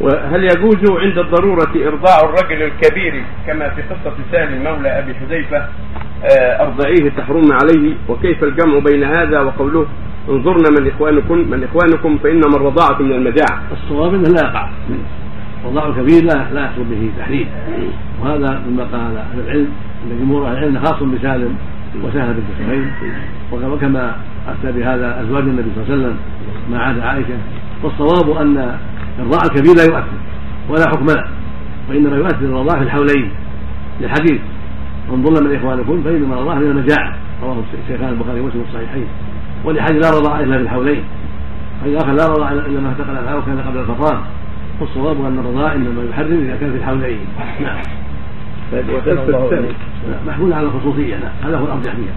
وهل يجوز عند الضرورة إرضاع الرجل الكبير كما في قصة سالم مولى أبي حذيفة؟ آه، أرضعيه تحرم عليه وكيف الجمع بين هذا وقوله انظرنا من إخوانكم من إخوانكم فإنما الرضاعة من المجاعة الصواب انه لا يقع الرضاع الكبير لا لا يحصل به تحريم. وهذا مما قال أهل العلم أن جمهور أهل العلم خاص بسالم وسهل بنت سهيل وكما افتى بهذا أزواج النبي صلى الله عليه وسلم ما عاد عائشة. والصواب أن الرضاع الكبير لا يؤثر ولا حكم له وإنما يؤثر الرضاع في الحولين للحديث. انظرنا من إخوانكم فإنما الرضاع من المجاعه رواه الشيخان البخاري ومسلم الصحيحين. ولحديث لا رضاع إلا في الحولين فإذا اخر لا رضاع إلا ما اعتقد الافعال وكان قبل الفطام. والصواب أن الرضاع إنما يحرم إذا كان في الحولين. نعم. سالم محمول على الخصوصية. نعم. هذا هو الأرجح فيها.